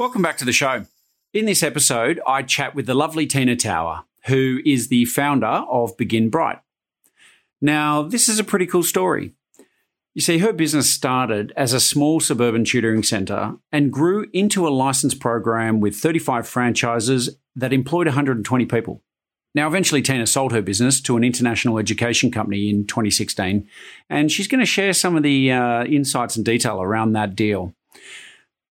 Welcome back to the show. In this episode, I chat with the lovely Tina Tower, who is the founder of Begin Bright. Now, this is a pretty cool story. You see, her business started as a small suburban tutoring centre and grew into a licensed program with 35 franchises that employed 120 people. Now, eventually, Tina sold her business to an international education company in 2016, and she's going to share some of the uh, insights and detail around that deal.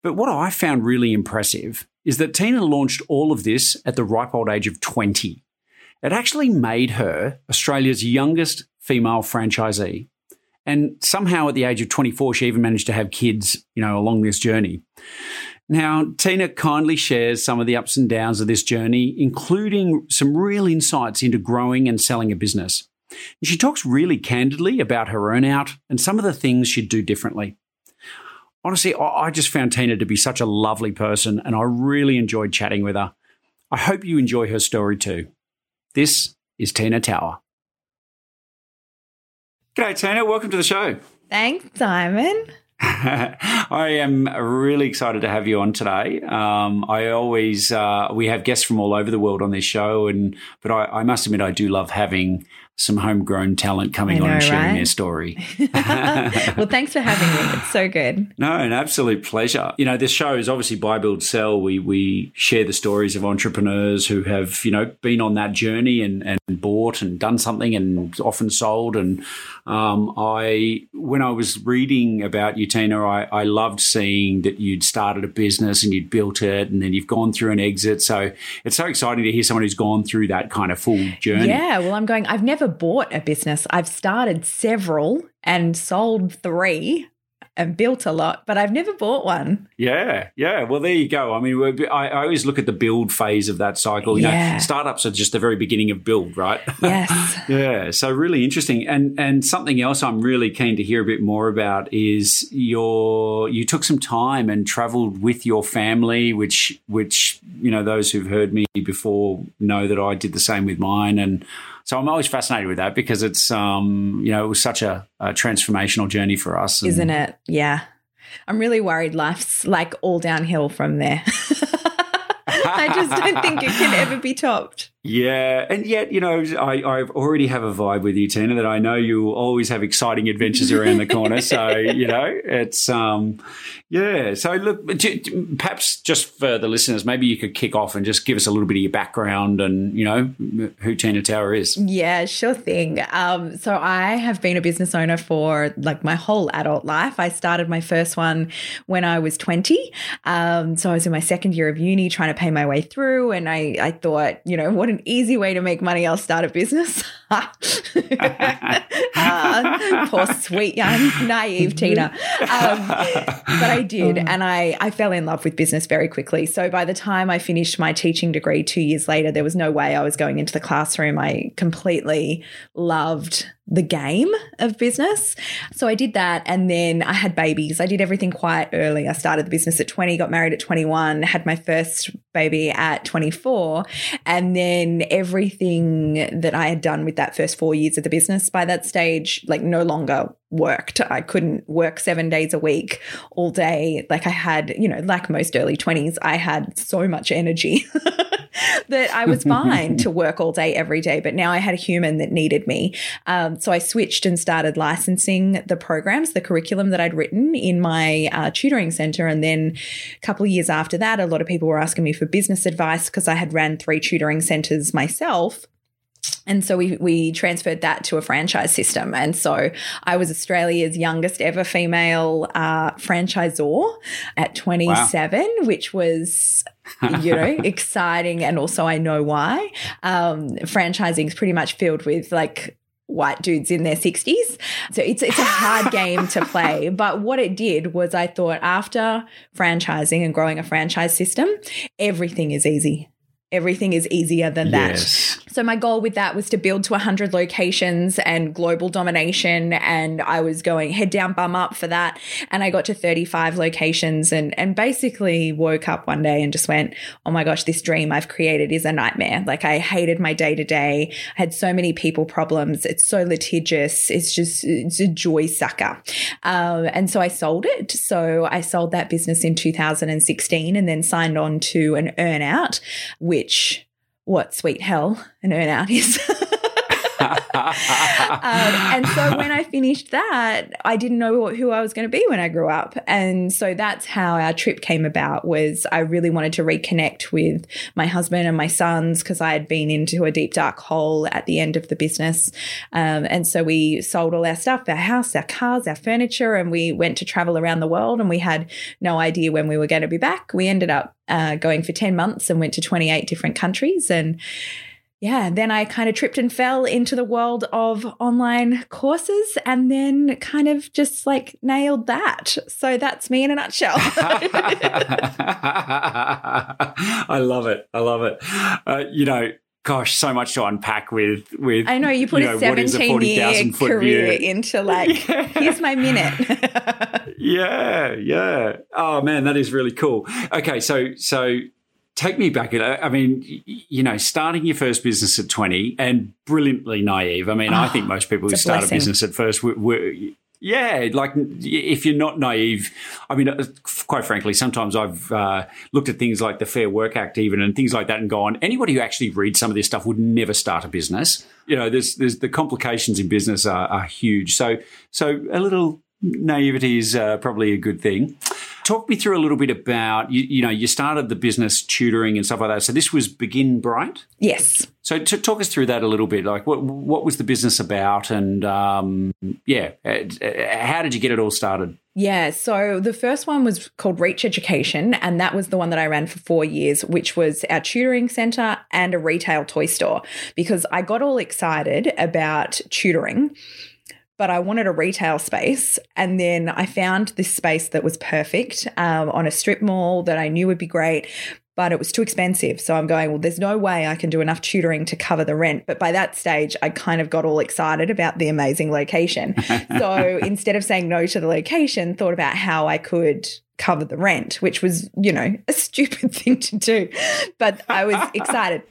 But what I found really impressive is that Tina launched all of this at the ripe old age of 20. It actually made her Australia's youngest female franchisee. And somehow at the age of 24, she even managed to have kids, you know, along this journey. Now, Tina kindly shares some of the ups and downs of this journey, including some real insights into growing and selling a business. And she talks really candidly about her earnout and some of the things she'd do differently honestly, I just found Tina to be such a lovely person and I really enjoyed chatting with her. I hope you enjoy her story too. This is Tina Tower. G'day, Tina. Welcome to the show. Thanks, Simon. I am really excited to have you on today. Um, I always uh, we have guests from all over the world on this show, and but I, I must admit I do love having some homegrown talent coming know, on and sharing right? their story. well, thanks for having me. It's so good. No, an absolute pleasure. You know, this show is obviously Buy Build Sell. We we share the stories of entrepreneurs who have you know been on that journey and and bought and done something and often sold. And um, I when I was reading about you, Tina, I, I loved seeing that you'd started a business and you'd built it, and then you've gone through an exit. So it's so exciting to hear someone who's gone through that kind of full journey. Yeah. Well, I'm going. I've never never bought a business. I've started several and sold three and built a lot, but I've never bought one. Yeah, yeah. Well, there you go. I mean, I, I always look at the build phase of that cycle. You yeah. know, startups are just the very beginning of build, right? Yes. yeah. So really interesting. And and something else I'm really keen to hear a bit more about is your you took some time and travelled with your family, which which you know those who've heard me before know that I did the same with mine and. So I'm always fascinated with that because it's, um, you know, it was such a, a transformational journey for us. And, Isn't it? Yeah. I'm really worried life's like all downhill from there. I just don't think it can ever be topped. Yeah, and yet you know I, I already have a vibe with you, Tina, that I know you will always have exciting adventures around the corner. So you know it's um yeah. So look, perhaps just for the listeners, maybe you could kick off and just give us a little bit of your background and you know who Tina Tower is. Yeah, sure thing. Um, so I have been a business owner for like my whole adult life. I started my first one when I was twenty. Um, so I was in my second year of uni, trying to pay my way through, and I I thought you know what an easy way to make money, I'll start a business. uh, poor sweet young naive Tina. Um, but I did, and I, I fell in love with business very quickly. So by the time I finished my teaching degree two years later, there was no way I was going into the classroom. I completely loved the game of business. So I did that and then I had babies. I did everything quite early. I started the business at 20, got married at 21, had my first baby at 24, and then everything that I had done with that first 4 years of the business by that stage like no longer worked. I couldn't work 7 days a week all day. Like I had, you know, like most early 20s, I had so much energy. that I was fine to work all day every day, but now I had a human that needed me. Um, so I switched and started licensing the programs, the curriculum that I'd written in my uh, tutoring center. And then a couple of years after that, a lot of people were asking me for business advice because I had ran three tutoring centers myself. And so we we transferred that to a franchise system. And so I was Australia's youngest ever female uh, franchisor at 27, wow. which was you know exciting and also I know why. Um, franchising is pretty much filled with like white dudes in their 60s. So it's it's a hard game to play. But what it did was I thought after franchising and growing a franchise system, everything is easy everything is easier than that. Yes. So my goal with that was to build to 100 locations and global domination and I was going head down bum up for that and I got to 35 locations and and basically woke up one day and just went, "Oh my gosh, this dream I've created is a nightmare." Like I hated my day to day. I had so many people problems. It's so litigious. It's just it's a joy sucker. Um, and so I sold it. So I sold that business in 2016 and then signed on to an earnout which what sweet hell an earnout is. um, and so when I finished that, I didn't know who I was going to be when I grew up. And so that's how our trip came about was I really wanted to reconnect with my husband and my sons because I had been into a deep dark hole at the end of the business. Um, and so we sold all our stuff, our house, our cars, our furniture, and we went to travel around the world and we had no idea when we were going to be back. We ended up uh, going for 10 months and went to 28 different countries and yeah, then I kind of tripped and fell into the world of online courses and then kind of just like nailed that. So that's me in a nutshell. I love it. I love it. Uh, you know, gosh, so much to unpack with with. I know you put you know, a seventeen a year career view. into like yeah. here's my minute. yeah, yeah. Oh man, that is really cool. Okay, so so take me back. I mean, you know, starting your first business at 20 and brilliantly naive. I mean, oh, I think ah, most people who start blessing. a business at first were, were, yeah, like if you're not naive, I mean, uh, quite frankly, sometimes I've uh, looked at things like the Fair Work Act, even and things like that, and gone, anybody who actually reads some of this stuff would never start a business. You know, there's there's the complications in business are, are huge. So so a little naivety is uh, probably a good thing. Talk me through a little bit about you, you, know you started the business tutoring and stuff like that. So this was Begin Bright. Yes. So to talk us through that a little bit, like what what was the business about, and um, yeah, uh, how did you get it all started? Yeah, so the first one was called Reach Education, and that was the one that I ran for four years, which was our tutoring center and a retail toy store. Because I got all excited about tutoring but I wanted a retail space. And then I found this space that was perfect um, on a strip mall that I knew would be great. But it was too expensive. So I'm going, well, there's no way I can do enough tutoring to cover the rent. But by that stage, I kind of got all excited about the amazing location. so instead of saying no to the location, thought about how I could cover the rent, which was, you know, a stupid thing to do. But I was excited.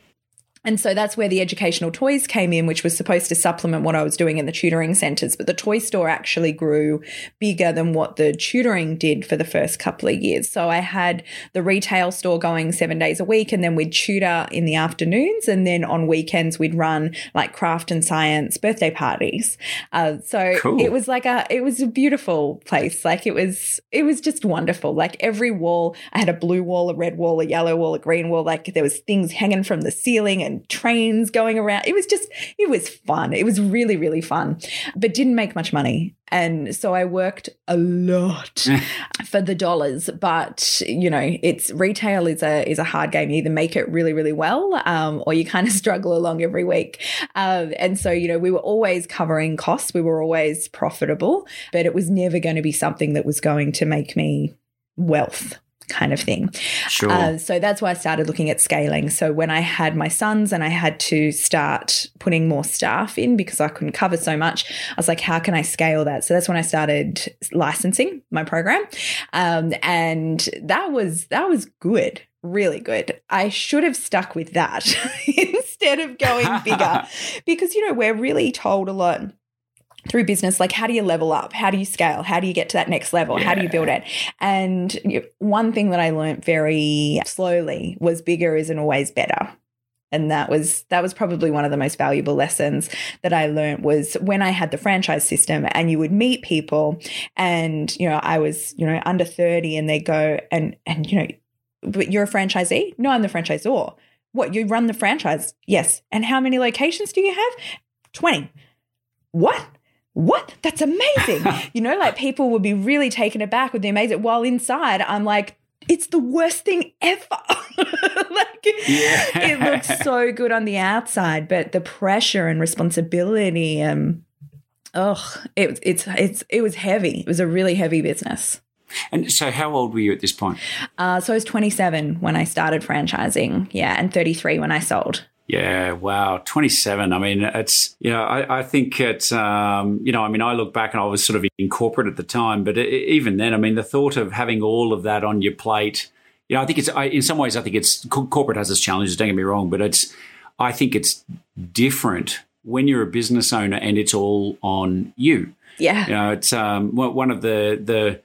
And so that's where the educational toys came in, which was supposed to supplement what I was doing in the tutoring centers. But the toy store actually grew bigger than what the tutoring did for the first couple of years. So I had the retail store going seven days a week, and then we'd tutor in the afternoons. And then on weekends, we'd run like craft and science birthday parties. Uh, so cool. it was like a, it was a beautiful place. Like it was, it was just wonderful. Like every wall, I had a blue wall, a red wall, a yellow wall, a green wall. Like there was things hanging from the ceiling and trains going around. It was just, it was fun. It was really, really fun, but didn't make much money. And so I worked a lot for the dollars, but you know, it's retail is a is a hard game. You either make it really, really well, um, or you kind of struggle along every week. Um, and so, you know, we were always covering costs. We were always profitable, but it was never going to be something that was going to make me wealth kind of thing. Sure. Uh, so that's why I started looking at scaling. So when I had my sons and I had to start putting more staff in because I couldn't cover so much, I was like, how can I scale that? So that's when I started licensing my program, um, and that was that was good. Really good. I should have stuck with that instead of going bigger because, you know, we're really told a lot through business like how do you level up? How do you scale? How do you get to that next level? Yeah. how do you build it? And one thing that i learned very slowly was bigger isn't always better. And that was that was probably one of the most valuable lessons that I learned was when I had the franchise system and you would meet people and you know I was you know under 30 and they go and and you know but you're a franchisee? No I'm the franchisor. What you run the franchise? Yes. And how many locations do you have? 20 what what? That's amazing. you know, like people would be really taken aback with the amazing. While inside, I'm like, it's the worst thing ever. like yeah. it looks so good on the outside, but the pressure and responsibility and oh, it, it's it's it was heavy. It was a really heavy business. And so, how old were you at this point? Uh, so I was 27 when I started franchising. Yeah, and 33 when I sold. Yeah, wow, 27. I mean, it's, you know, I, I think it's, um, you know, I mean, I look back and I was sort of in corporate at the time, but it, even then, I mean, the thought of having all of that on your plate, you know, I think it's, I, in some ways, I think it's, corporate has its challenges, don't get me wrong, but it's, I think it's different when you're a business owner and it's all on you. Yeah. You know, it's um, one of the, the,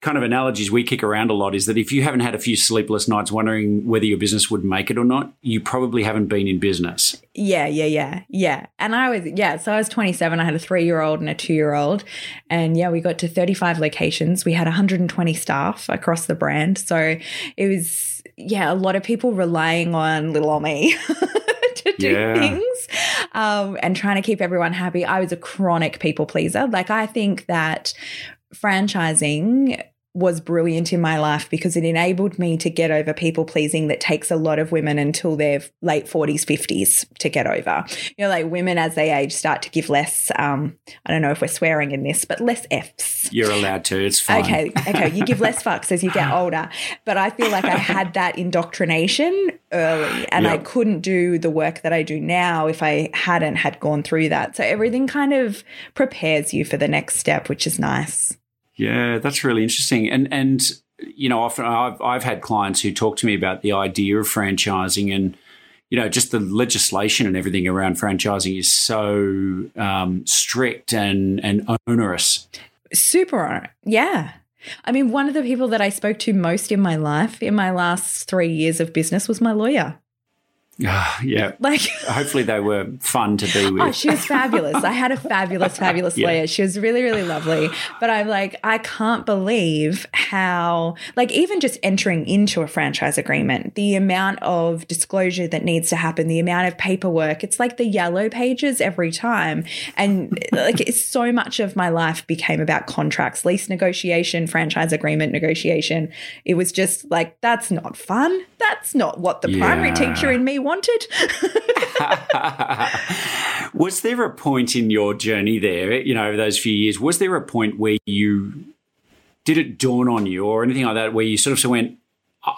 kind of analogies we kick around a lot is that if you haven't had a few sleepless nights wondering whether your business would make it or not, you probably haven't been in business. Yeah, yeah, yeah, yeah. And I was, yeah, so I was 27. I had a three year old and a two year old. And yeah, we got to 35 locations. We had 120 staff across the brand. So it was, yeah, a lot of people relying on little old me. to do yeah. things um, and trying to keep everyone happy. I was a chronic people pleaser. Like, I think that franchising was brilliant in my life because it enabled me to get over people pleasing that takes a lot of women until their late 40s 50s to get over. You know like women as they age start to give less um i don't know if we're swearing in this but less f's. You're allowed to it's fine. Okay okay you give less fucks as you get older. But i feel like i had that indoctrination early and yep. i couldn't do the work that i do now if i hadn't had gone through that. So everything kind of prepares you for the next step which is nice yeah, that's really interesting. And and you know, often I've I've had clients who talk to me about the idea of franchising and you know, just the legislation and everything around franchising is so um, strict and and onerous. Super, yeah. I mean, one of the people that I spoke to most in my life in my last three years of business was my lawyer. Uh, yeah. Like hopefully they were fun to be with. Oh, she was fabulous. I had a fabulous, fabulous yeah. lawyer. She was really, really lovely. But I'm like, I can't believe how like even just entering into a franchise agreement, the amount of disclosure that needs to happen, the amount of paperwork, it's like the yellow pages every time. And like it's so much of my life became about contracts, lease negotiation, franchise agreement negotiation. It was just like, that's not fun. That's not what the yeah. primary teacher in me wanted. was there a point in your journey there, you know, over those few years, was there a point where you did it dawn on you or anything like that where you sort of went,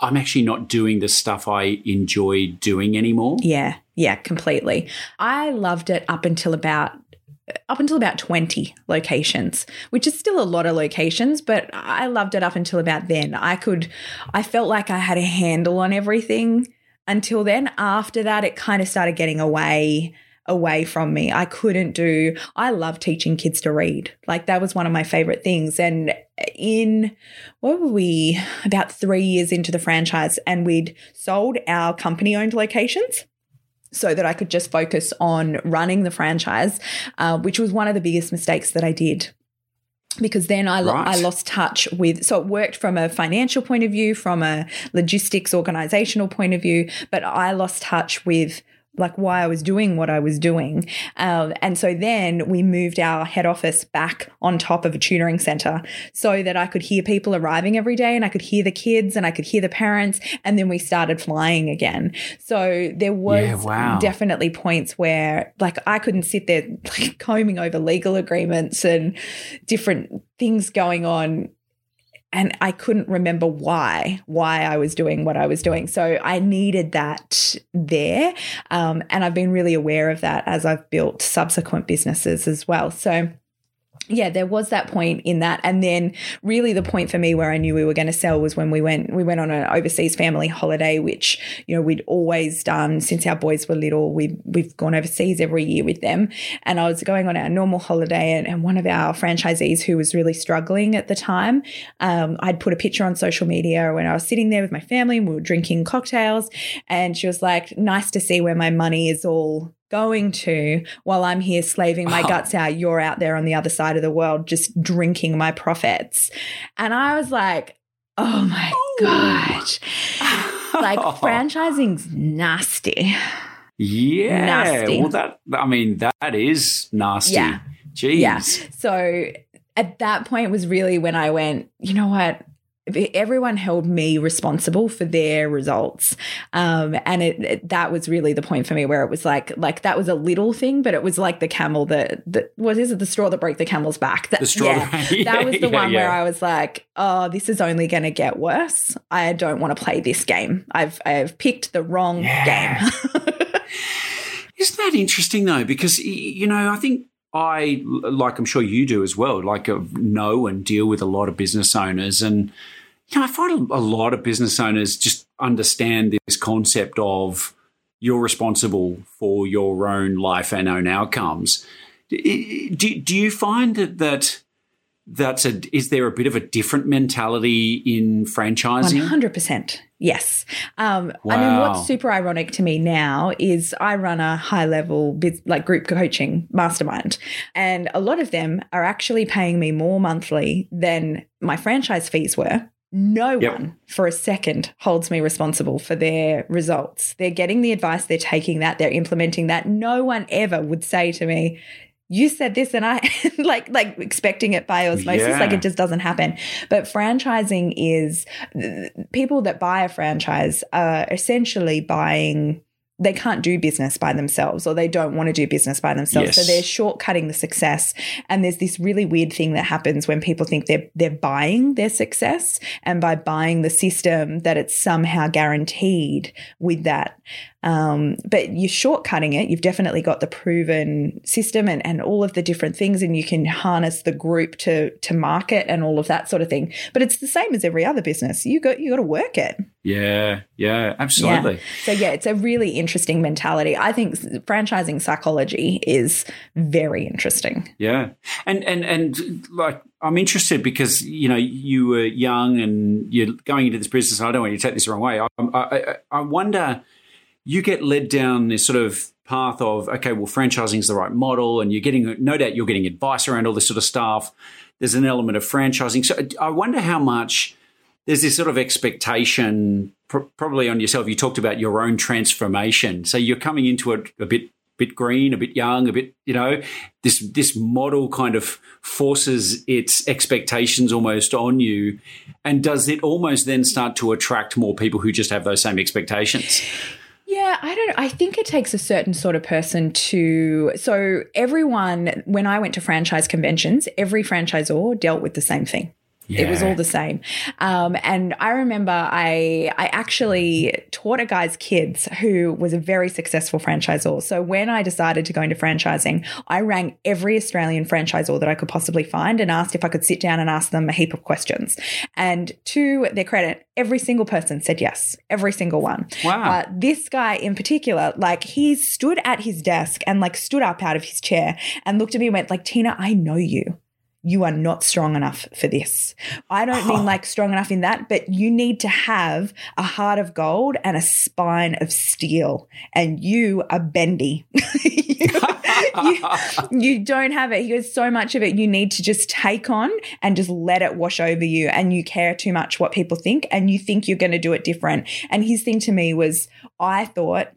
I'm actually not doing the stuff I enjoy doing anymore? Yeah, yeah, completely. I loved it up until about up until about 20 locations, which is still a lot of locations, but I loved it up until about then. I could, I felt like I had a handle on everything until then. After that, it kind of started getting away away from me. I couldn't do I love teaching kids to read. Like that was one of my favorite things and in what were we about 3 years into the franchise and we'd sold our company owned locations so that I could just focus on running the franchise, uh, which was one of the biggest mistakes that I did because then I, right. I lost touch with so it worked from a financial point of view from a logistics organizational point of view but i lost touch with like why I was doing what I was doing. Um, and so then we moved our head office back on top of a tutoring center so that I could hear people arriving every day and I could hear the kids and I could hear the parents. And then we started flying again. So there was yeah, wow. definitely points where like I couldn't sit there like combing over legal agreements and different things going on and I couldn't remember why why I was doing what I was doing. So I needed that there, um, and I've been really aware of that as I've built subsequent businesses as well. So yeah, there was that point in that, and then really the point for me where I knew we were going to sell was when we went we went on an overseas family holiday, which you know we'd always done since our boys were little. We we've gone overseas every year with them, and I was going on our normal holiday, and, and one of our franchisees who was really struggling at the time, um, I'd put a picture on social media when I was sitting there with my family and we were drinking cocktails, and she was like, "Nice to see where my money is all going to while I'm here slaving my oh. guts out. You're out there on the other side of the world just drinking my profits. And I was like, oh my oh. God. like franchising's nasty. Yeah. Nasty. Well, that, I mean, that is nasty. Yeah. Jeez. Yeah. So at that point was really when I went, you know what? Everyone held me responsible for their results. Um, and it, it, that was really the point for me where it was like like that was a little thing but it was like the camel that, that what is it? The straw that broke the camel's back. That, the straw yeah, yeah that was the yeah, one where i was like oh this is only going to get worse. I don't want to play this game. I've i've picked the wrong game. Isn't that interesting though? Because you know i think I, like I'm sure you do as well, like uh, know and deal with a lot of business owners. And you know, I find a lot of business owners just understand this concept of you're responsible for your own life and own outcomes. Do, do you find that, that that's a is there a bit of a different mentality in franchising? One hundred percent. Yes. Um, wow. I mean, what's super ironic to me now is I run a high level like group coaching mastermind, and a lot of them are actually paying me more monthly than my franchise fees were no yep. one for a second holds me responsible for their results. They're getting the advice, they're taking that, they're implementing that. No one ever would say to me, you said this and I like like expecting it by osmosis yeah. like it just doesn't happen but franchising is people that buy a franchise are essentially buying they can't do business by themselves or they don't want to do business by themselves. Yes. So they're shortcutting the success. And there's this really weird thing that happens when people think they're they're buying their success and by buying the system that it's somehow guaranteed with that. Um, but you're shortcutting it. You've definitely got the proven system and, and all of the different things, and you can harness the group to to market and all of that sort of thing. But it's the same as every other business. You got you got to work it. Yeah, yeah, absolutely. Yeah. So yeah, it's a really interesting mentality. I think franchising psychology is very interesting. Yeah, and and and like I'm interested because you know you were young and you're going into this business. I don't want you to take this the wrong way. I, I, I wonder you get led down this sort of path of okay, well, franchising is the right model, and you're getting no doubt you're getting advice around all this sort of stuff. There's an element of franchising, so I wonder how much there's this sort of expectation, pr- probably on yourself. You talked about your own transformation, so you're coming into it a bit bit green, a bit young, a bit, you know, this this model kind of forces its expectations almost on you. And does it almost then start to attract more people who just have those same expectations? Yeah, I don't I think it takes a certain sort of person to so everyone when I went to franchise conventions, every franchisor dealt with the same thing. Yeah. It was all the same. Um, and I remember I I actually taught a guy's kids who was a very successful franchisor. So when I decided to go into franchising, I rang every Australian franchisor that I could possibly find and asked if I could sit down and ask them a heap of questions. And to their credit, every single person said yes, every single one. Wow. Uh, this guy in particular, like he stood at his desk and like stood up out of his chair and looked at me and went like, Tina, I know you you are not strong enough for this. I don't mean oh. like strong enough in that, but you need to have a heart of gold and a spine of steel. And you are bendy. you, you, you, don't have it. He goes, so much of it you need to just take on and just let it wash over you. And you care too much what people think and you think you're going to do it different. And his thing to me was, I thought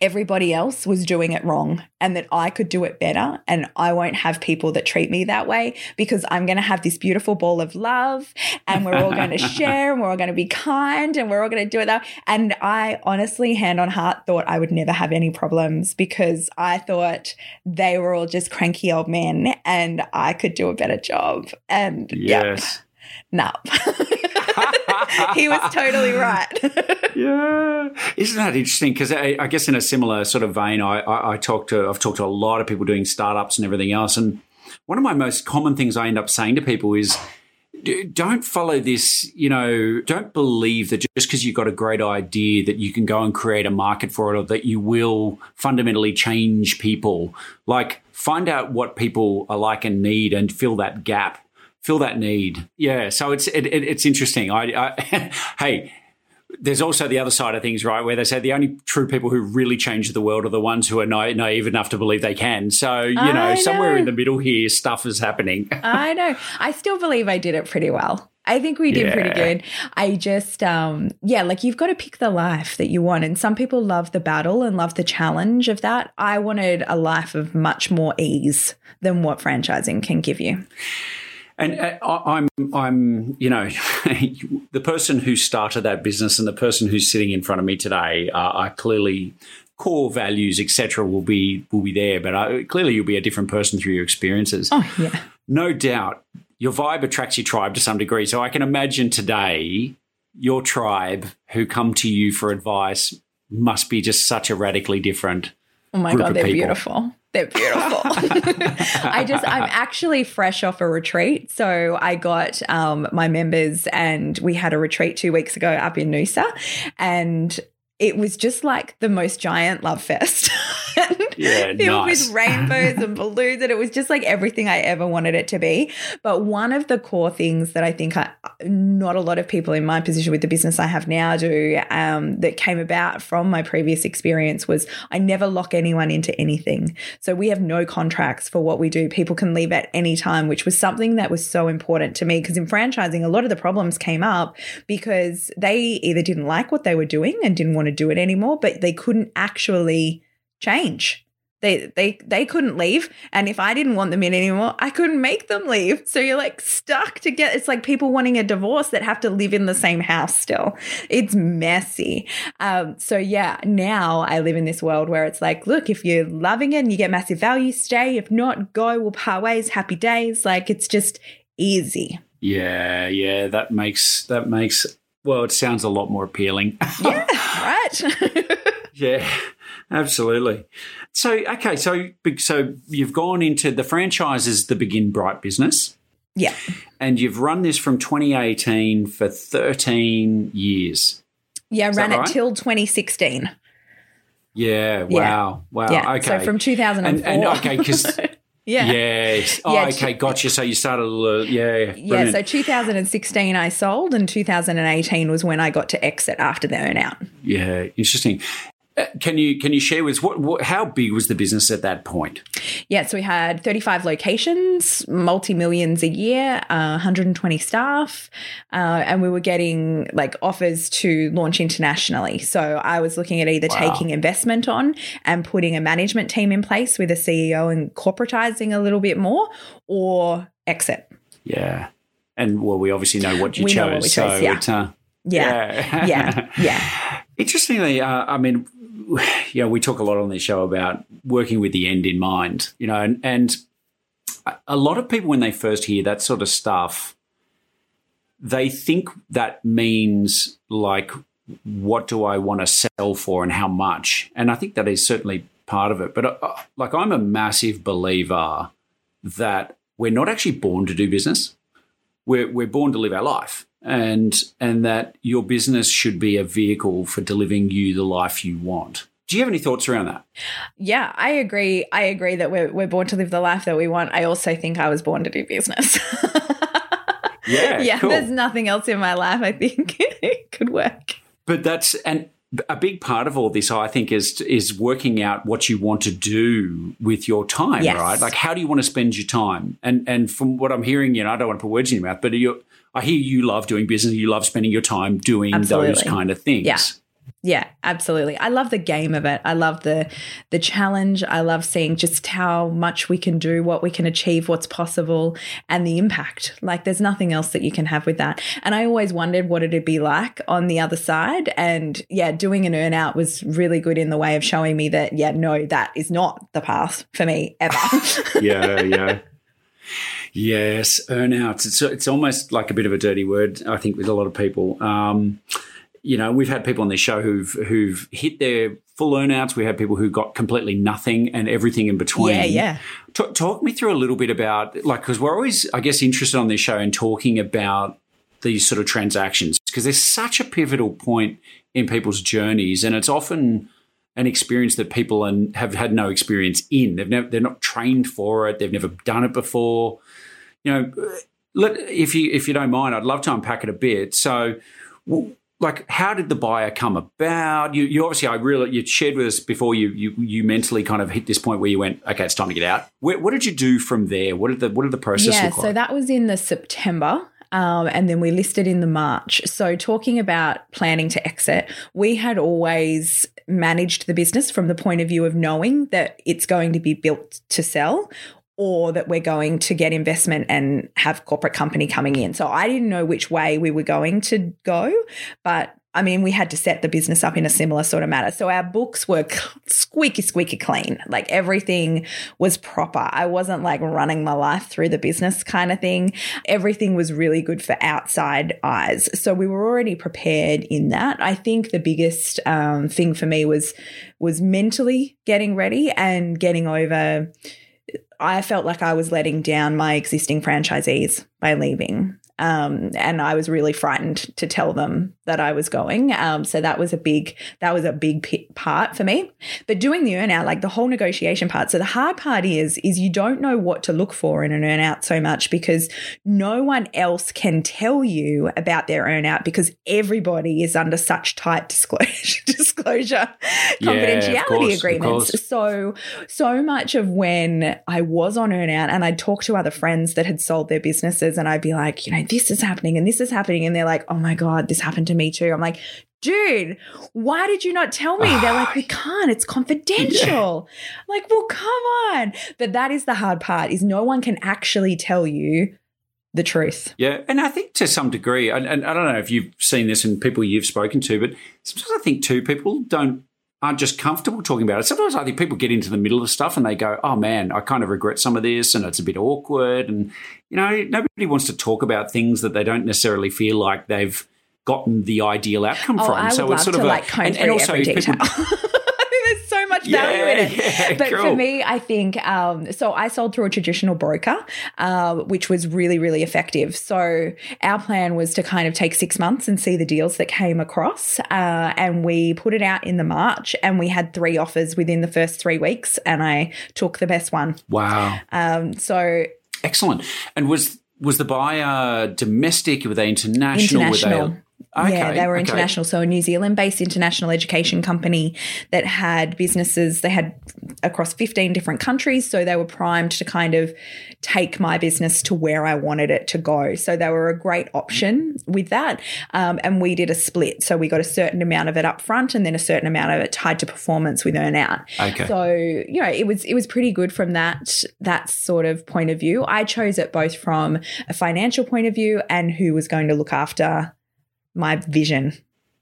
everybody else was doing it wrong and that I could do it better. And I won't have people that treat me that way because I'm going to have this beautiful ball of love and we're all going to share and we're all going to be kind and we're all going to do it that. And I honestly, hand on heart, thought I would never have any problems because I thought they were all just cranky old men and I could do a better job. And yes. yeah, no. he was totally right. yeah, isn't that interesting? Because I, I, guess in a similar sort of vein, I, I, I talk to I've talked to a lot of people doing startups and everything else, and one of my most common things I end up saying to people is don't follow this, you know, don't believe that just because you've got a great idea that you can go and create a market for it or that you will fundamentally change people. Like, find out what people are like and need and fill that gap, fill that need. Yeah. So it's, it, it, it's interesting. I, I hey, there's also the other side of things, right, where they say the only true people who really change the world are the ones who are na- naive enough to believe they can. So, you know, know, somewhere in the middle here, stuff is happening. I know. I still believe I did it pretty well. I think we did yeah. pretty good. I just, um, yeah, like you've got to pick the life that you want. And some people love the battle and love the challenge of that. I wanted a life of much more ease than what franchising can give you. And uh, I'm, I'm, you know, the person who started that business and the person who's sitting in front of me today uh, are clearly core values, etc. Will be will be there, but uh, clearly you'll be a different person through your experiences. Oh yeah, no doubt. Your vibe attracts your tribe to some degree. So I can imagine today your tribe who come to you for advice must be just such a radically different. Oh my god, they're people. beautiful. They're beautiful. I just, I'm actually fresh off a retreat. So I got um, my members and we had a retreat two weeks ago up in Noosa. And it was just like the most giant love fest. yeah, filled nice. with rainbows and balloons, and it was just like everything I ever wanted it to be. But one of the core things that I think I, not a lot of people in my position with the business I have now do um, that came about from my previous experience was I never lock anyone into anything. So we have no contracts for what we do. People can leave at any time, which was something that was so important to me because in franchising, a lot of the problems came up because they either didn't like what they were doing and didn't want to do it anymore, but they couldn't actually change. They, they they couldn't leave. And if i didn't want them in anymore i couldn't make them leave. So you're like stuck to get it's like people wanting a divorce that have to live in the same house still. It's messy. Um, so yeah now i live in this world where it's like look if you're loving it and you get massive value stay. If not go. We'll part ways. Happy days. Like it's just easy. Yeah yeah that makes that makes well it sounds a lot more appealing. Yeah right. Yeah Absolutely. So okay, so so you've gone into the franchises, the Begin Bright business. Yeah. And you've run this from 2018 for 13 years. Yeah, Is ran it till 2016. Yeah. Wow. Yeah. Wow. Yeah. Okay. So from 2004. And, and okay, because Yeah. Yes. Oh, yeah, okay. Gotcha. So you started, uh, yeah. Brilliant. Yeah. So 2016 I sold, and 2018 was when I got to exit after the earnout. Yeah. Interesting. Can you can you share with us what, what, how big was the business at that point? Yeah, so we had 35 locations, multi millions a year, uh, 120 staff, uh, and we were getting like offers to launch internationally. So I was looking at either wow. taking investment on and putting a management team in place with a CEO and corporatizing a little bit more, or exit. Yeah, and well, we obviously know what you we chose. Know what we chose. So yeah. It, uh, yeah. yeah, yeah, Interestingly, uh, I mean, you know, we talk a lot on this show about working with the end in mind, you know, and, and a lot of people, when they first hear that sort of stuff, they think that means like, what do I want to sell for and how much? And I think that is certainly part of it. But uh, like, I'm a massive believer that we're not actually born to do business. We're, we're born to live our life and and that your business should be a vehicle for delivering you the life you want. Do you have any thoughts around that? Yeah, I agree. I agree that we're we're born to live the life that we want. I also think I was born to do business. yeah, yeah. Cool. There's nothing else in my life I think it could work. But that's and a big part of all this, I think, is is working out what you want to do with your time, yes. right? Like, how do you want to spend your time? And and from what I'm hearing, you know, I don't want to put words in your mouth, but you I hear you love doing business. You love spending your time doing Absolutely. those kind of things. Yeah. Yeah, absolutely. I love the game of it. I love the the challenge. I love seeing just how much we can do, what we can achieve, what's possible, and the impact. Like there's nothing else that you can have with that. And I always wondered what it'd be like on the other side. And yeah, doing an earnout was really good in the way of showing me that yeah, no, that is not the path for me ever. yeah, yeah. Yes, earnouts. It's it's almost like a bit of a dirty word, I think, with a lot of people. Um, you know, we've had people on this show who've who've hit their full earnouts. We had people who got completely nothing and everything in between. Yeah, yeah. T- talk me through a little bit about like because we're always, I guess, interested on this show in talking about these sort of transactions because there's such a pivotal point in people's journeys, and it's often an experience that people and have had no experience in. They've never, they're not trained for it. They've never done it before. You know, let, if you if you don't mind, I'd love to unpack it a bit. So. like how did the buyer come about? You, you obviously I really you shared with us before you you you mentally kind of hit this point where you went okay it's time to get out. Where, what did you do from there? What did the what did the process yeah, look like? so that was in the September. Um, and then we listed in the March. So, talking about planning to exit, we had always managed the business from the point of view of knowing that it's going to be built to sell or that we're going to get investment and have corporate company coming in. So I didn't know which way we were going to go, but I mean, we had to set the business up in a similar sort of manner. So our books were squeaky, squeaky clean. Like everything was proper. I wasn't like running my life through the business kind of thing. Everything was really good for outside eyes. So we were already prepared in that. I think the biggest um, thing for me was was mentally getting ready and getting over. I felt like I was letting down my existing franchisees by leaving. Um, and I was really frightened to tell them that I was going. Um, so that was a big that was a big part for me. But doing the earnout, like the whole negotiation part. So the hard part is is you don't know what to look for in an earnout so much because no one else can tell you about their earnout because everybody is under such tight disclosure disclosure Yeah, confidentiality course, agreements. So so much of when I was on earnout and I'd talk to other friends that had sold their businesses and I'd be like, you know, this is happening and this is happening. And they're like, oh my God, this happened to me too. I'm like, dude, why did you not tell me? They're like, we can't, it's confidential. I'm like, well, come on. But that is the hard part is no one can actually tell you the truth. Yeah, and I think to some degree, and, and I don't know if you've seen this in people you've spoken to, but sometimes I think too people don't aren't just comfortable talking about it. Sometimes I think people get into the middle of stuff and they go, "Oh man, I kind of regret some of this, and it's a bit awkward." And you know, nobody wants to talk about things that they don't necessarily feel like they've gotten the ideal outcome Oh, from. I would so love it's sort to of a, like comb and, and also every detail. people, I think there's so much value in it. Yeah, yeah, but for me, I think um, so. I sold through a traditional broker, uh, which was really, really effective. So our plan was to kind of take six months and see the deals that came across, uh, and we put it out in the March, and we had three offers within the first three weeks, and I took the best one. wow, Um, so excellent. And was was the buyer domestic? Were they international? international. Were they? Okay, yeah, they were okay. international. So a New Zealand based international education company that had businesses, they had across 15 different countries. So they were primed to kind of take my business to where I wanted it to go. So they were a great option with that. Um, and we did a split. So we got a certain amount of it up front and then a certain amount of it tied to performance with earn out. Okay. So, you know, it was it was pretty good from that that sort of point of view. I chose it both from a financial point of view and who was going to look after my vision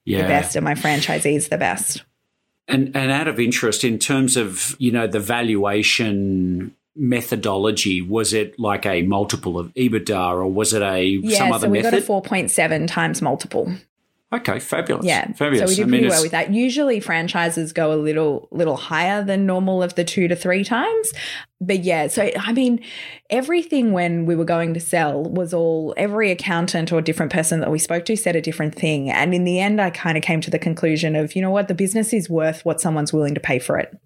yeah. the best and my franchisees the best. And and out of interest, in terms of you know the valuation methodology, was it like a multiple of EBITDA, or was it a Yeah, some so other we method? got a 4.7 times multiple. okay, fabulous. Yeah. fabulous. So we did I mean, pretty it's- well with that. Usually franchises go a little little higher than normal of the 2 to 3 times. But yeah, so I mean everything when we were going to sell was all every accountant or different person that we spoke to said a different thing. And in the end I kind of came to the conclusion of, you know what, the business is worth what someone's willing to pay for it.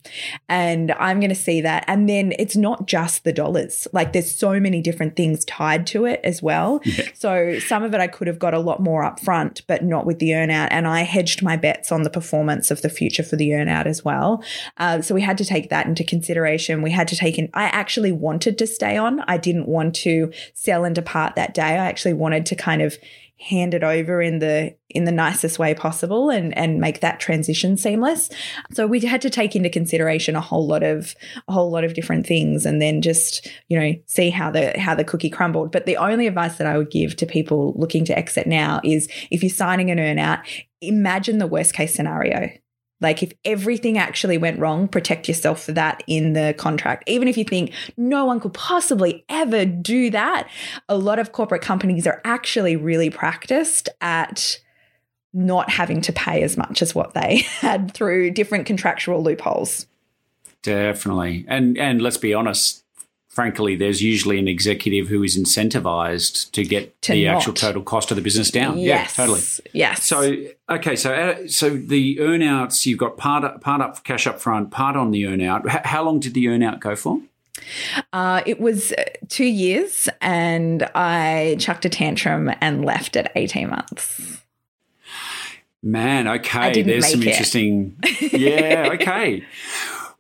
And I'm going to see that. And then it's not just the dollars. Like there's so many different things tied to it as well. So some of it I could have got a lot more upfront, but not with the earnout. And I hedged my bets on the performance of the future for the earnout as well. Uh, so we had to take that into consideration. We had to take I actually wanted to stay on. I didn't want to sell and depart that day. I actually wanted to kind of hand it over in the in the nicest way possible and and make that transition seamless. So we had to take into consideration a whole lot of a whole lot of different things and then just, you know, see how the how the cookie crumbled. But the only advice that I would give to people looking to exit now is if you're signing an earnout, imagine the worst case scenario. Like if everything actually went wrong, protect yourself for that in the contract. Even if you think no one could possibly ever do that, a lot of corporate companies are actually really practiced at not having to pay as much as what they had through different contractual loopholes. Definitely. And and let's be honest, frankly, there's usually an executive who is incentivized to get To the not. actual total cost of the business down. Yes. Yeah, totally. Yes. So okay, so uh, so the earnouts you've got part part up cash up front, part on the earnout. H- how long did the earnout go for? Uh, it was uh, two years, and I chucked a tantrum and left at 18 months. Man, okay, there's some it. interesting. Yeah, okay.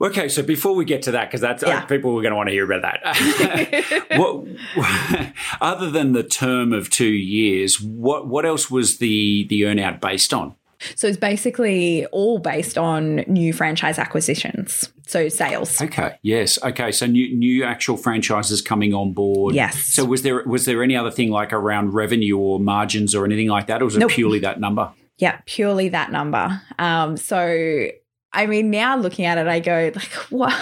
Okay, so before we get to that, because that's Yeah. uh, people are going to want to hear about that. what, other than the term of two years, what what else was the the earnout based on? So it's basically all based on new franchise acquisitions, so sales. Okay. Yes. Okay. So new new actual franchises coming on board. Yes. So was there was there any other thing like around revenue or margins or anything like that, or was it Nope. purely that number? Yeah, purely that number. Um, so I mean, now looking at it, I go like, what?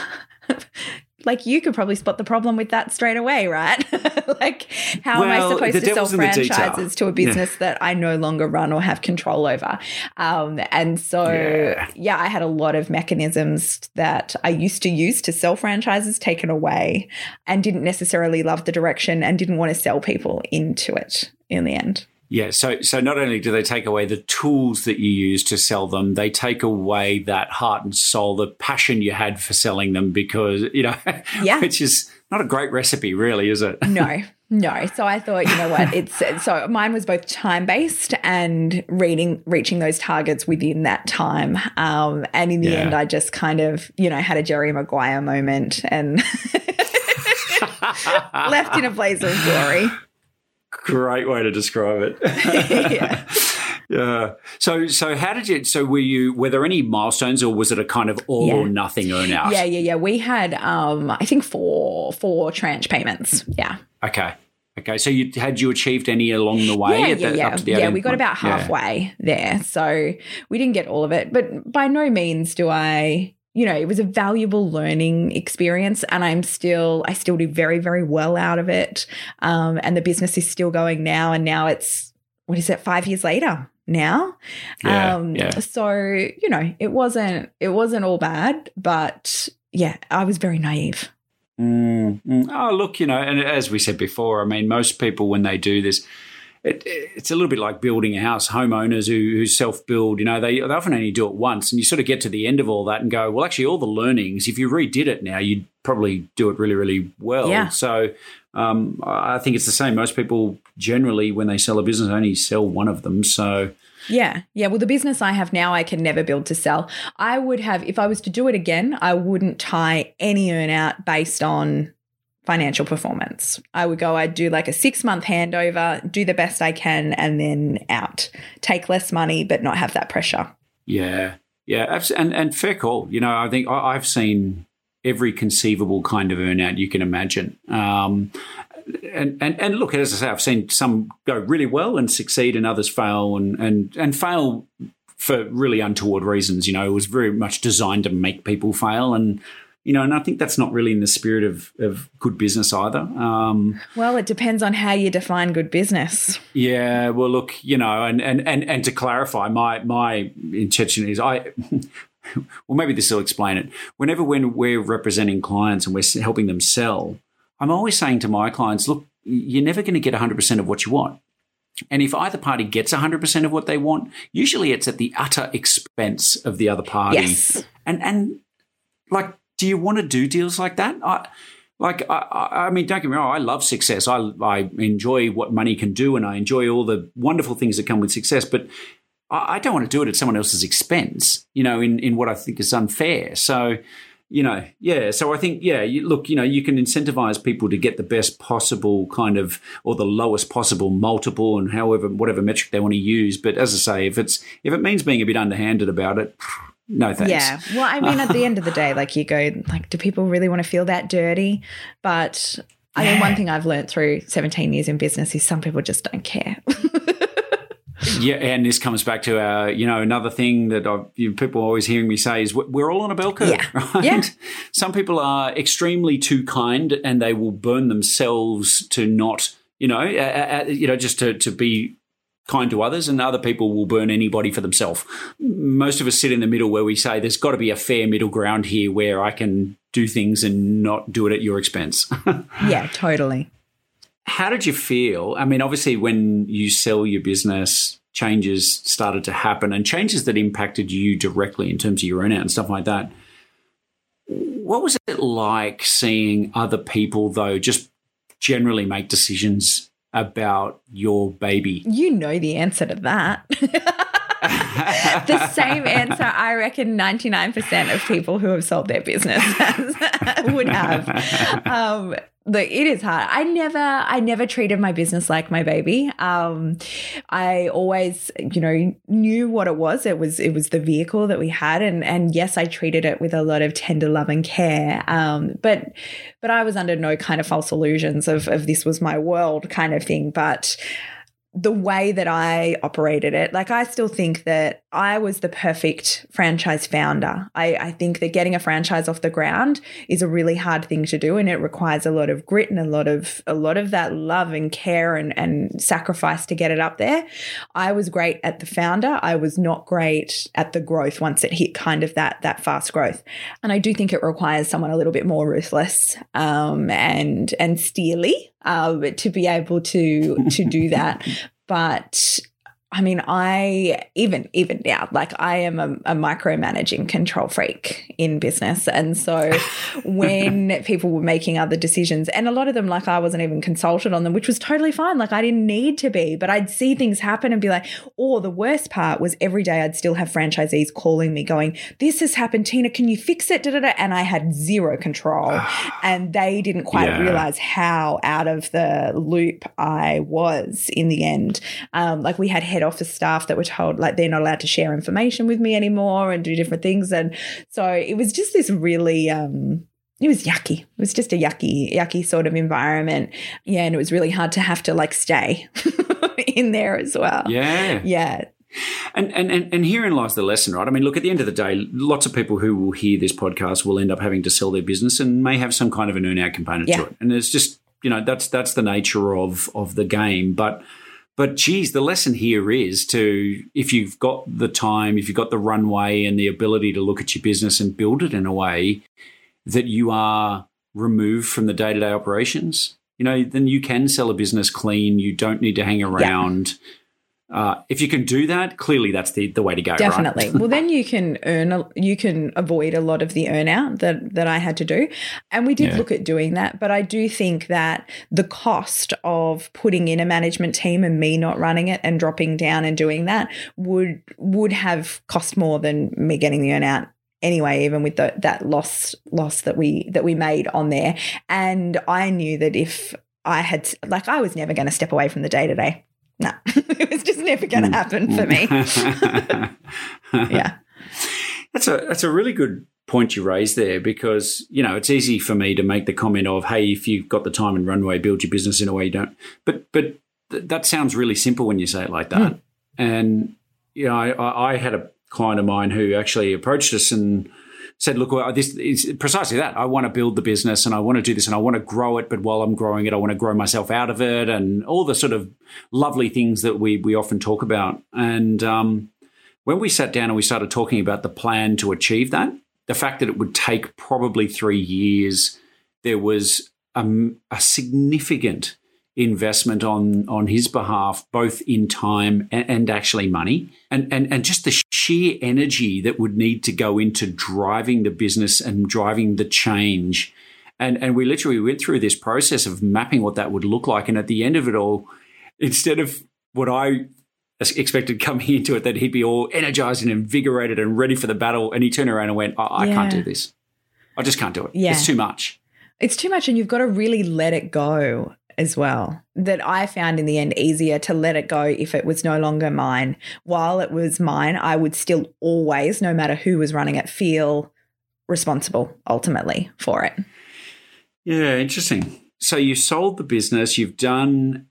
like you could probably spot the problem with that straight away, right? like, how am I supposed to sell devil's in the detail. franchises to a business that I no longer run or have control over? Um, and so, Yeah. yeah. I had a lot of mechanisms that I used to use to sell franchises taken away, and didn't necessarily love the direction and didn't want to sell people into it in the end. Yeah. So so not only do they take away the tools that you use to sell them, they take away that heart and soul, the passion you had for selling them, because you know, Yeah. which is not a great recipe, really, is it? no no so i thought you know what it's so mine was both time based and reading reaching those targets within that time um and in the Yeah. end i just kind of you know had a jerry maguire moment and left in a blaze of glory Great way to describe it. yeah Yeah. So so how did you? So were you? Were there any milestones, or was it a kind of all Yeah. or nothing earnout? yeah yeah yeah we had um i think four four tranche payments yeah Okay. Okay. So you had you achieved any along the way? yeah, yeah, that- yeah. Up to the yeah, we got about Yeah. halfway there. So we didn't get all of it, but by no means do I, you know, it was a valuable learning experience and I'm still, I still do very, very well out of it. Um, and the business is still going now. And now it's, what is it, five years later now? Yeah, um, yeah. So, you know, it wasn't, it wasn't all bad, but yeah, I was very naive. Mm, mm. Oh, look, you know, and as we said before, I mean, most people when they do this, it, it's a little bit like building a house. Homeowners who, who self build, you know, they, they often only do it once, and you sort of get to the end of all that and go, well, actually, all the learnings, if you redid it now, you'd probably do it really, really well. Yeah. So um, I think it's the same. Most people generally, when they sell a business, only sell one of them. So Yeah. Yeah. Well, the business I have now, I can never build to sell. I would have, if I was to do it again, I wouldn't tie any earnout based on financial performance. I would go, I'd do like a six month handover, do the best I can, and then out. Take less money, but not have that pressure. Yeah, yeah, and and fair call. You know, I think I've seen every conceivable kind of earnout you can imagine. Um, and, and and look, as I say, I've seen some go really well and succeed, and others fail and and and fail for really untoward reasons. You know, it was very much designed to make people fail, and you know, and I think that's not really in the spirit of of good business either. Um, Well, it depends on how you define good business. yeah, well, look, you know, and and and, and to clarify, my my intention is I. Well, maybe this will explain it. Whenever when we're representing clients and we're helping them sell, I'm always saying to my clients, look, you're never going to get 100% of what you want. And if either party gets 100% of what they want, usually it's at the utter expense of the other party. Yes. And and like, do you want to do deals like that? I, like, I, I mean, don't get me wrong. I love success. I I enjoy what money can do, and I enjoy all the wonderful things that come with success. But I, I don't want to do it at someone else's expense. You know, in in what I think is unfair. So. You know, yeah. So I think, yeah. You, look, you know, you can incentivize people to get the best possible kind of, or the lowest possible multiple, and however, whatever metric they want to use. But as I say, if it's if it means being a bit underhanded about it, no thanks. Yeah. Well, I mean, at the end of the day, like you go, like, do people really want to feel that dirty? But I mean, one thing I've learned through 17 years in business is some people just don't care. Yeah, and this comes back to our, you know, another thing that I've, you people are always hearing me say is we- we're all on a bell curve. Yeah. Right? Yeah. Some people are extremely too kind, and they will burn themselves to not, you know, uh, uh, you know, just to to be kind to others, and other people will burn anybody for themselves. Most of us sit in the middle where we say there's got to be a fair middle ground here where I can do things and not do it at your expense. yeah, totally. How did you feel? I mean, obviously, when you sell your business, changes started to happen and changes that impacted you directly in terms of your earnout and stuff like that. What was it like seeing other people, though, just generally make decisions about your baby? You know the answer to that. the same answer I reckon 99% of people who have sold their business would have. Um, look, it is hard. I never, I never treated my business like my baby. Um, I always, you know, knew what it was. It was, it was the vehicle that we had, and and yes, I treated it with a lot of tender love and care. Um, but, but I was under no kind of false illusions of of this was my world kind of thing. But the way that I operated it, like I still think that I was the perfect franchise founder. I, I, think that getting a franchise off the ground is a really hard thing to do and it requires a lot of grit and a lot of a lot of that love and care and, and sacrifice to get it up there. I was great at the founder. I was not great at the growth once it hit kind of that that fast growth. And I do think it requires someone a little bit more ruthless um, and and steely uh, to be able to to do that. But I mean, I even even now, like I am a, a, micromanaging control freak in business, and so when people were making other decisions, and a lot of them, like I wasn't even consulted on them, which was totally fine. Like I didn't need to be, but I'd see things happen and be like, or oh, the worst part was every day I'd still have franchisees calling me, going, "This has happened, Tina. Can you fix it?" Da-da-da. And I had zero control, and they didn't quite yeah. realize how out of the loop I was in the end. Um, like we had head office staff that were told like they're not allowed to share information with me anymore and do different things. And so it was just this really um it was yucky. It was just a yucky, yucky sort of environment. Yeah, and it was really hard to have to like stay in there as well. Yeah. Yeah. And, and and and herein lies the lesson, right? I mean, look, at the end of the day, lots of people who will hear this podcast will end up having to sell their business and may have some kind of an earnout component yeah. to it. And it's just, you know, that's that's the nature of of the game. But but geez, the lesson here is to if you've got the time, if you've got the runway and the ability to look at your business and build it in a way that you are removed from the day to day operations, you know, then you can sell a business clean. You don't need to hang around. Yeah uh, if you can do that, clearly that's the, the way to go. Definitely. Right? well, then you can earn, a, you can avoid a lot of the earnout that that I had to do, and we did yeah. look at doing that. But I do think that the cost of putting in a management team and me not running it and dropping down and doing that would would have cost more than me getting the earnout anyway even with the, that loss loss that we that we made on there and i knew that if i had like i was never going to step away from the day to day no, it was just never going to mm. happen for me. yeah. That's a that's a really good point you raised there because you know it's easy for me to make the comment of hey if you've got the time and runway build your business in a way you don't but but th- that sounds really simple when you say it like that mm. and you know I, I had a client of mine who actually approached us and said, look, well, this is precisely that. I want to build the business and I want to do this and I want to grow it. But while I'm growing it, I want to grow myself out of it and all the sort of lovely things that we, we often talk about. And um, when we sat down and we started talking about the plan to achieve that, the fact that it would take probably three years, there was a, a significant investment on on his behalf, both in time and, and, actually money, and, and and just the sheer energy that would need to go into driving the business and driving the change. And and we literally went through this process of mapping what that would look like. And at the end of it all, instead of what I expected coming into it that he'd be all energized and invigorated and ready for the battle, and he turned around and went, "I, yeah. can't do this. I just can't do it. Yeah. It's too much." It's too much, and you've got to really let it go as well that I found in the end easier to let it go if it was no longer mine. While it was mine, I would still always, no matter who was running it, feel responsible ultimately for it. Yeah, interesting. So you sold the business, you've done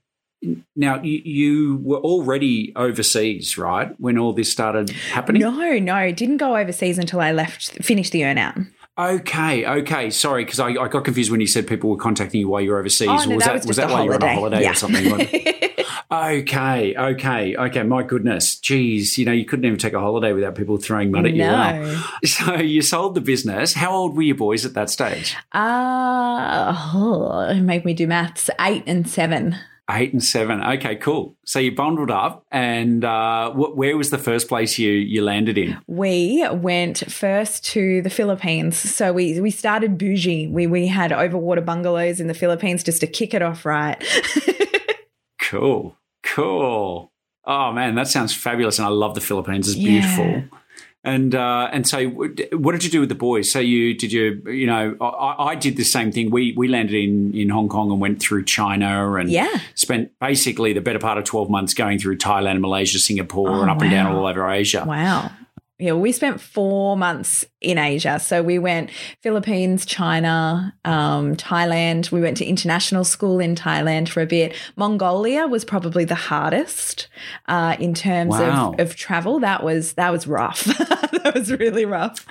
now you, you, were already overseas, right? When all this started happening? No, no, didn't go overseas until I left finished the earnout. Okay, okay. Sorry, because I, I got confused when you said people were contacting you while you were overseas. Oh, no, was that that was was that while you were on a holiday. Yeah. or something? okay, okay, okay. My goodness, geez, you know, you couldn't even take a holiday without people throwing mud at you. Wow. So you sold the business. How old were your boys at that stage? Uh, oh, it made me do maths. Eight and seven. Eight and seven. Okay, cool. So you bundled up, and uh, wh- where was the first place you you landed in? We went first to the Philippines. So we we started bougie. We we had overwater bungalows in the Philippines just to kick it off right. Cool, cool. Oh man, that sounds fabulous, and I love the Philippines. It's Yeah. beautiful. And uh, and so, what did you do with the boys? So you did you you know I, I did the same thing. We we landed in in Hong Kong and went through China and Yeah. spent basically the better part of twelve months going through Thailand, Malaysia, Singapore, Oh, and up and down all over Asia. Wow. Yeah, we spent four months in Asia. So we went Philippines, China, um, Thailand. We went to international school in Thailand for a bit. Mongolia was probably the hardest uh, in terms Wow. of, of travel. That was that was rough. that was really rough.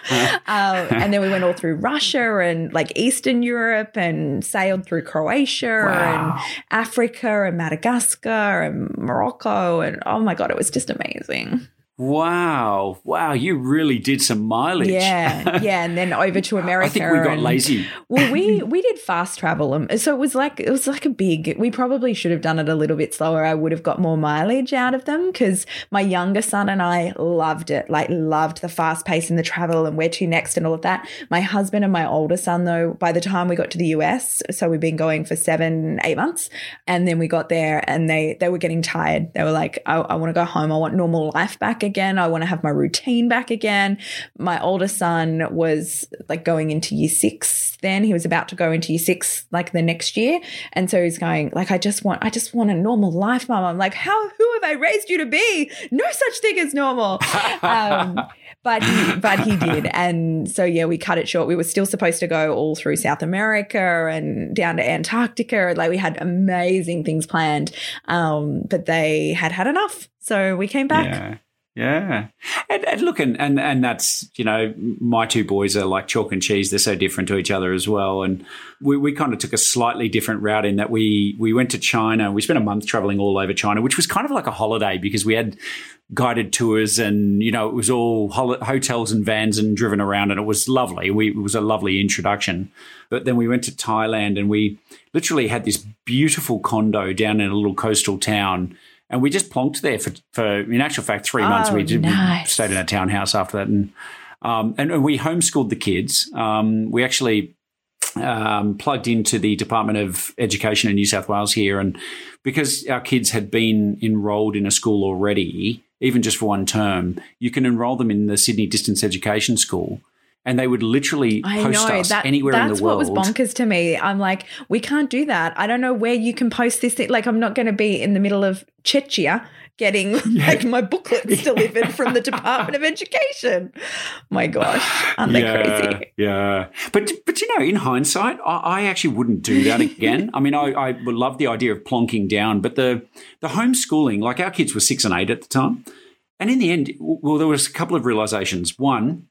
um, and then we went all through Russia and like Eastern Europe and sailed through Croatia Wow. and Africa and Madagascar and Morocco. And oh my God, it was just amazing. Wow, wow! You really did some mileage. Yeah, yeah, and then over to America. I think we got and- lazy. Well, we we did fast travel, um, so it was like it was like a big. We probably should have done it a little bit slower. I would have got more mileage out of them because my younger son and I loved it, like loved the fast pace and the travel and where to next and all of that. My husband and my older son, though, by the time we got to the US, so we've been going for seven, eight months, and then we got there and they they were getting tired. They were like, I, I want to go home. I want normal life back again. I want to have my routine back again. My older son was like going into year six then. He was about to go into year six like the next year. And so he's going, like, I just want, I just want a normal life, mom. I'm like, how, who have I raised you to be? No such thing as normal. um, but he, but he did. And so, yeah, we cut it short. We were still supposed to go all through South America and down to Antarctica. Like we had amazing things planned. Um, but they had had enough. So we came back. Yeah. Yeah. And, and look, and, and, and that's, you know, my two boys are like chalk and cheese. They're so different to each other as well. And we, we kind of took a slightly different route in that we, we went to China. We spent a month traveling all over China, which was kind of like a holiday because we had guided tours and, you know, it was all hotels and vans and driven around and it was lovely. We, it was a lovely introduction. But then we went to Thailand and we literally had this beautiful condo down in a little coastal town and we just plonked there for, for in actual fact, three months. Oh, we did we stayed in a townhouse after that, and um, and, and we homeschooled the kids. Um, we actually um, plugged into the Department of Education in New South Wales here, and because our kids had been enrolled in a school already, even just for one term, you can enrol them in the Sydney Distance Education School. And they would literally I post know us that anywhere in the world. That's what was bonkers to me. I'm like, we can't do that. I don't know where you can post this. Thing. Like, I'm not going to be in the middle of Chechnya getting like my booklets delivered from the Department of Education. My gosh, aren't they crazy? Yeah, but but you know, in hindsight, I, I actually wouldn't do that again. I mean, I, I would love the idea of plonking down, but the the homeschooling, like our kids were six and eight at the time, and in the end, well, there was a couple of realizations. One,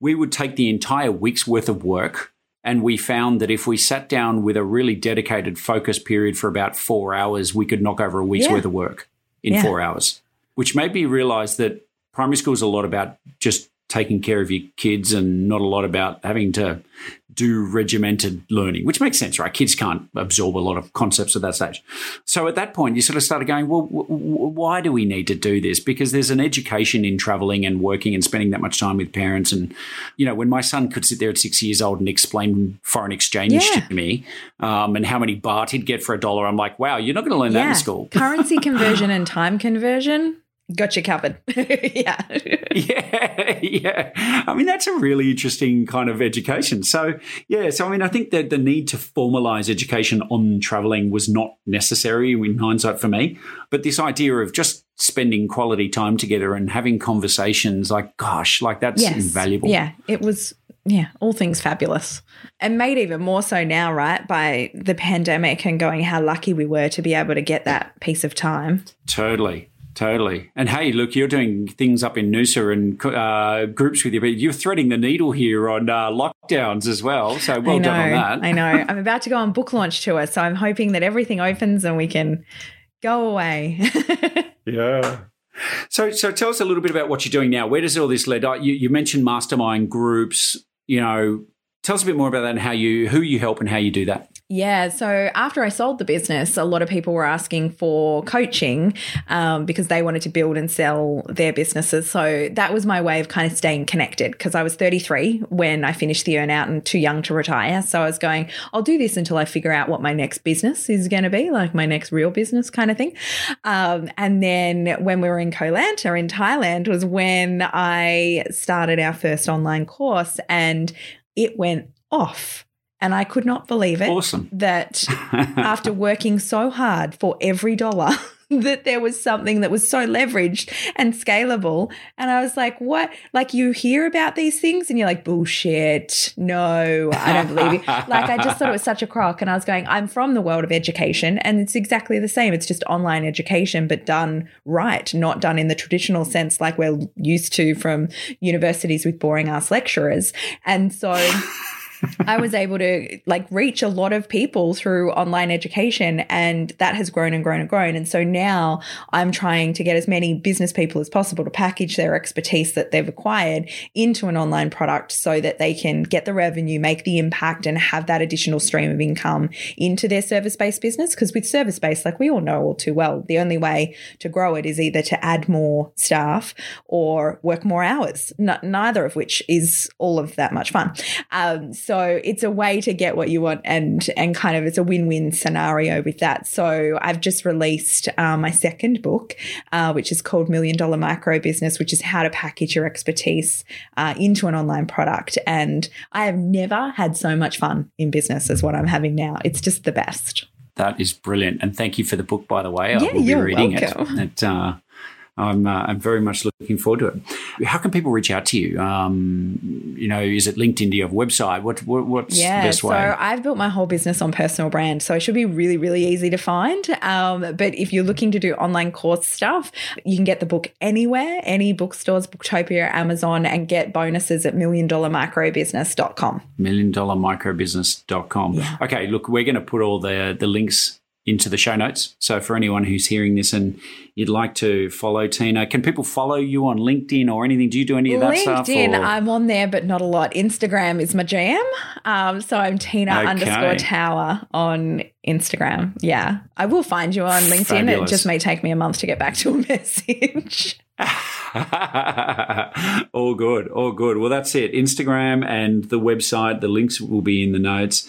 we would take the entire week's worth of work. And we found that if we sat down with a really dedicated focus period for about four hours, we could knock over a week's Yeah. worth of work in Yeah. four hours, which made me realize that primary school is a lot about just taking care of your kids and not a lot about having to do regimented learning, which makes sense, right? Kids can't absorb a lot of concepts at that stage. So at that point, you sort of started going, well, w- w- why do we need to do this? Because there's an education in traveling and working and spending that much time with parents. And, you know, when my son could sit there at six years old and explain foreign exchange Yeah. to me um, and how many baht he'd get for a dollar, I'm like, wow, you're not going to learn that in school. currency conversion and time conversion. Got you covered. yeah. Yeah, yeah. I mean, that's a really interesting kind of education. So, yeah, so I mean, I think that the need to formalize education on traveling was not necessary in hindsight for me. But this idea of just spending quality time together and having conversations, like, gosh, like that's yes. invaluable. Yeah, it was. Yeah, all things fabulous, and made even more so now, right? By the pandemic and going, how lucky we were to be able to get that piece of time. Totally. Totally. And hey, look, you're doing things up in Noosa and uh, groups with you, but you're threading the needle here on uh, lockdowns as well. So well done on that. I know. I'm about to go on book launch tour, so I'm hoping that everything opens and we can go away. yeah. So, so tell us a little bit about what you're doing now. Where does all this lead? You, you mentioned mastermind groups. You know, tell us a bit more about that and how you, who you help, and how you do that. Yeah. So after I sold the business, a lot of people were asking for coaching um, because they wanted to build and sell their businesses. So that was my way of kind of staying connected because I was 33 when I finished the earnout and too young to retire. So I was going, I'll do this until I figure out what my next business is going to be, like my next real business kind of thing. Um, and then when we were in Koh Lanta in Thailand was when I started our first online course and it went off. And I could not believe it. Awesome. That after working so hard for every dollar, that there was something that was so leveraged and scalable. And I was like, what? Like you hear about these things and you're like, bullshit. No, I don't believe you. like I just thought it was such a crock. And I was going, I'm from the world of education and it's exactly the same. It's just online education, but done right, not done in the traditional sense like we're used to from universities with boring ass lecturers. And so I was able to like reach a lot of people through online education and that has grown and grown and grown. And so now I'm trying to get as many business people as possible to package their expertise that they've acquired into an online product so that they can get the revenue, make the impact and have that additional stream of income into their service-based business. Because with service-based, like we all know all too well, the only way to grow it is either to add more staff or work more hours, N- neither of which is all of that much fun. Um, so it's a way to get what you want and and kind of it's a win-win scenario with that. So I've just released uh, my second book, uh, which is called Million Dollar Micro Business, which is how to package your expertise uh, into an online product. And I have never had so much fun in business as what I'm having now. It's just the best. That is brilliant, and thank you for the book, by the way. I yeah, will be reading welcome. it. it uh, I'm, uh, I'm very much looking forward to it. How can people reach out to you? Um, you know, is it LinkedIn? Do you have a website? What, what what's yeah, the best way? So I've built my whole business on personal brand, so it should be really, really easy to find. Um, but if you're looking to do online course stuff, you can get the book anywhere, any bookstores, Booktopia, Amazon, and get bonuses at milliondollarmicrobusiness.com. Milliondollarmicrobusiness.com. Yeah. Okay, look, we're going to put all the the links into the show notes. So for anyone who's hearing this and you'd like to follow Tina, can people follow you on LinkedIn or anything? Do you do any of that LinkedIn, stuff? or- I'm on there, but not a lot. Instagram is my jam. Um, so I'm Tina Okay. underscore Tower on Instagram. Yeah, I will find you on LinkedIn. Fabulous. It just may take me a month to get back to a message. all good, all good. Well, that's it. Instagram and the website, the links will be in the notes.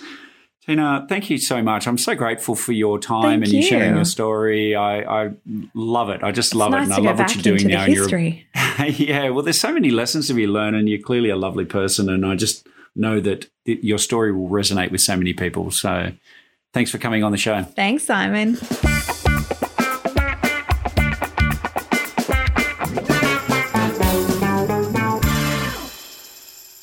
Tina, uh, thank you so much. I'm so grateful for your time Thank and you sharing your story. I, I love it. I just love it's it, nice and to I love back what you're doing into now. the You're history. yeah, well, there's so many lessons to be learned, and you're clearly a lovely person, and I just know that th- your story will resonate with so many people. So, thanks for coming on the show. Thanks, Simon.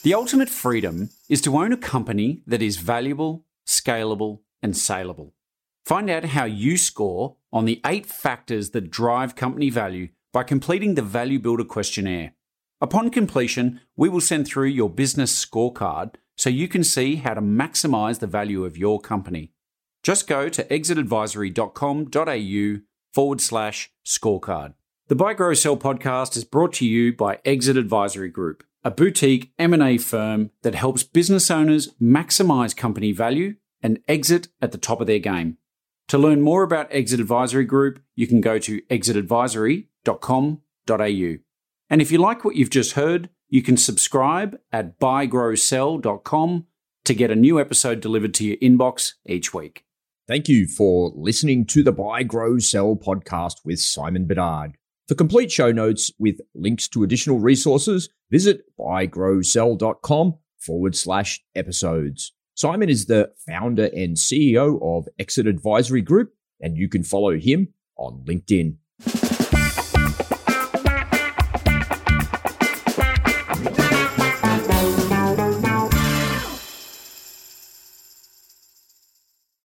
The ultimate freedom is to own a company that is valuable, scalable, and saleable. Find out how you score on the eight factors that drive company value by completing the Value Builder questionnaire. Upon completion, we will send through your business scorecard so you can see how to maximize the value of your company. Just go to exitadvisory.com.au forward slash scorecard. The Buy Grow Sell podcast is brought to you by Exit Advisory Group, a boutique M&A firm that helps business owners maximize company value and exit at the top of their game. To learn more about Exit Advisory Group, you can go to exitadvisory.com.au. And if you like what you've just heard, you can subscribe at buygrowsell.com to get a new episode delivered to your inbox each week. Thank you for listening to the Buy, Grow, Sell podcast with Simon Bedard. For complete show notes with links to additional resources, visit buygrowsell.com forward slash episodes. Simon is the founder and CEO of Exit Advisory Group, and you can follow him on LinkedIn.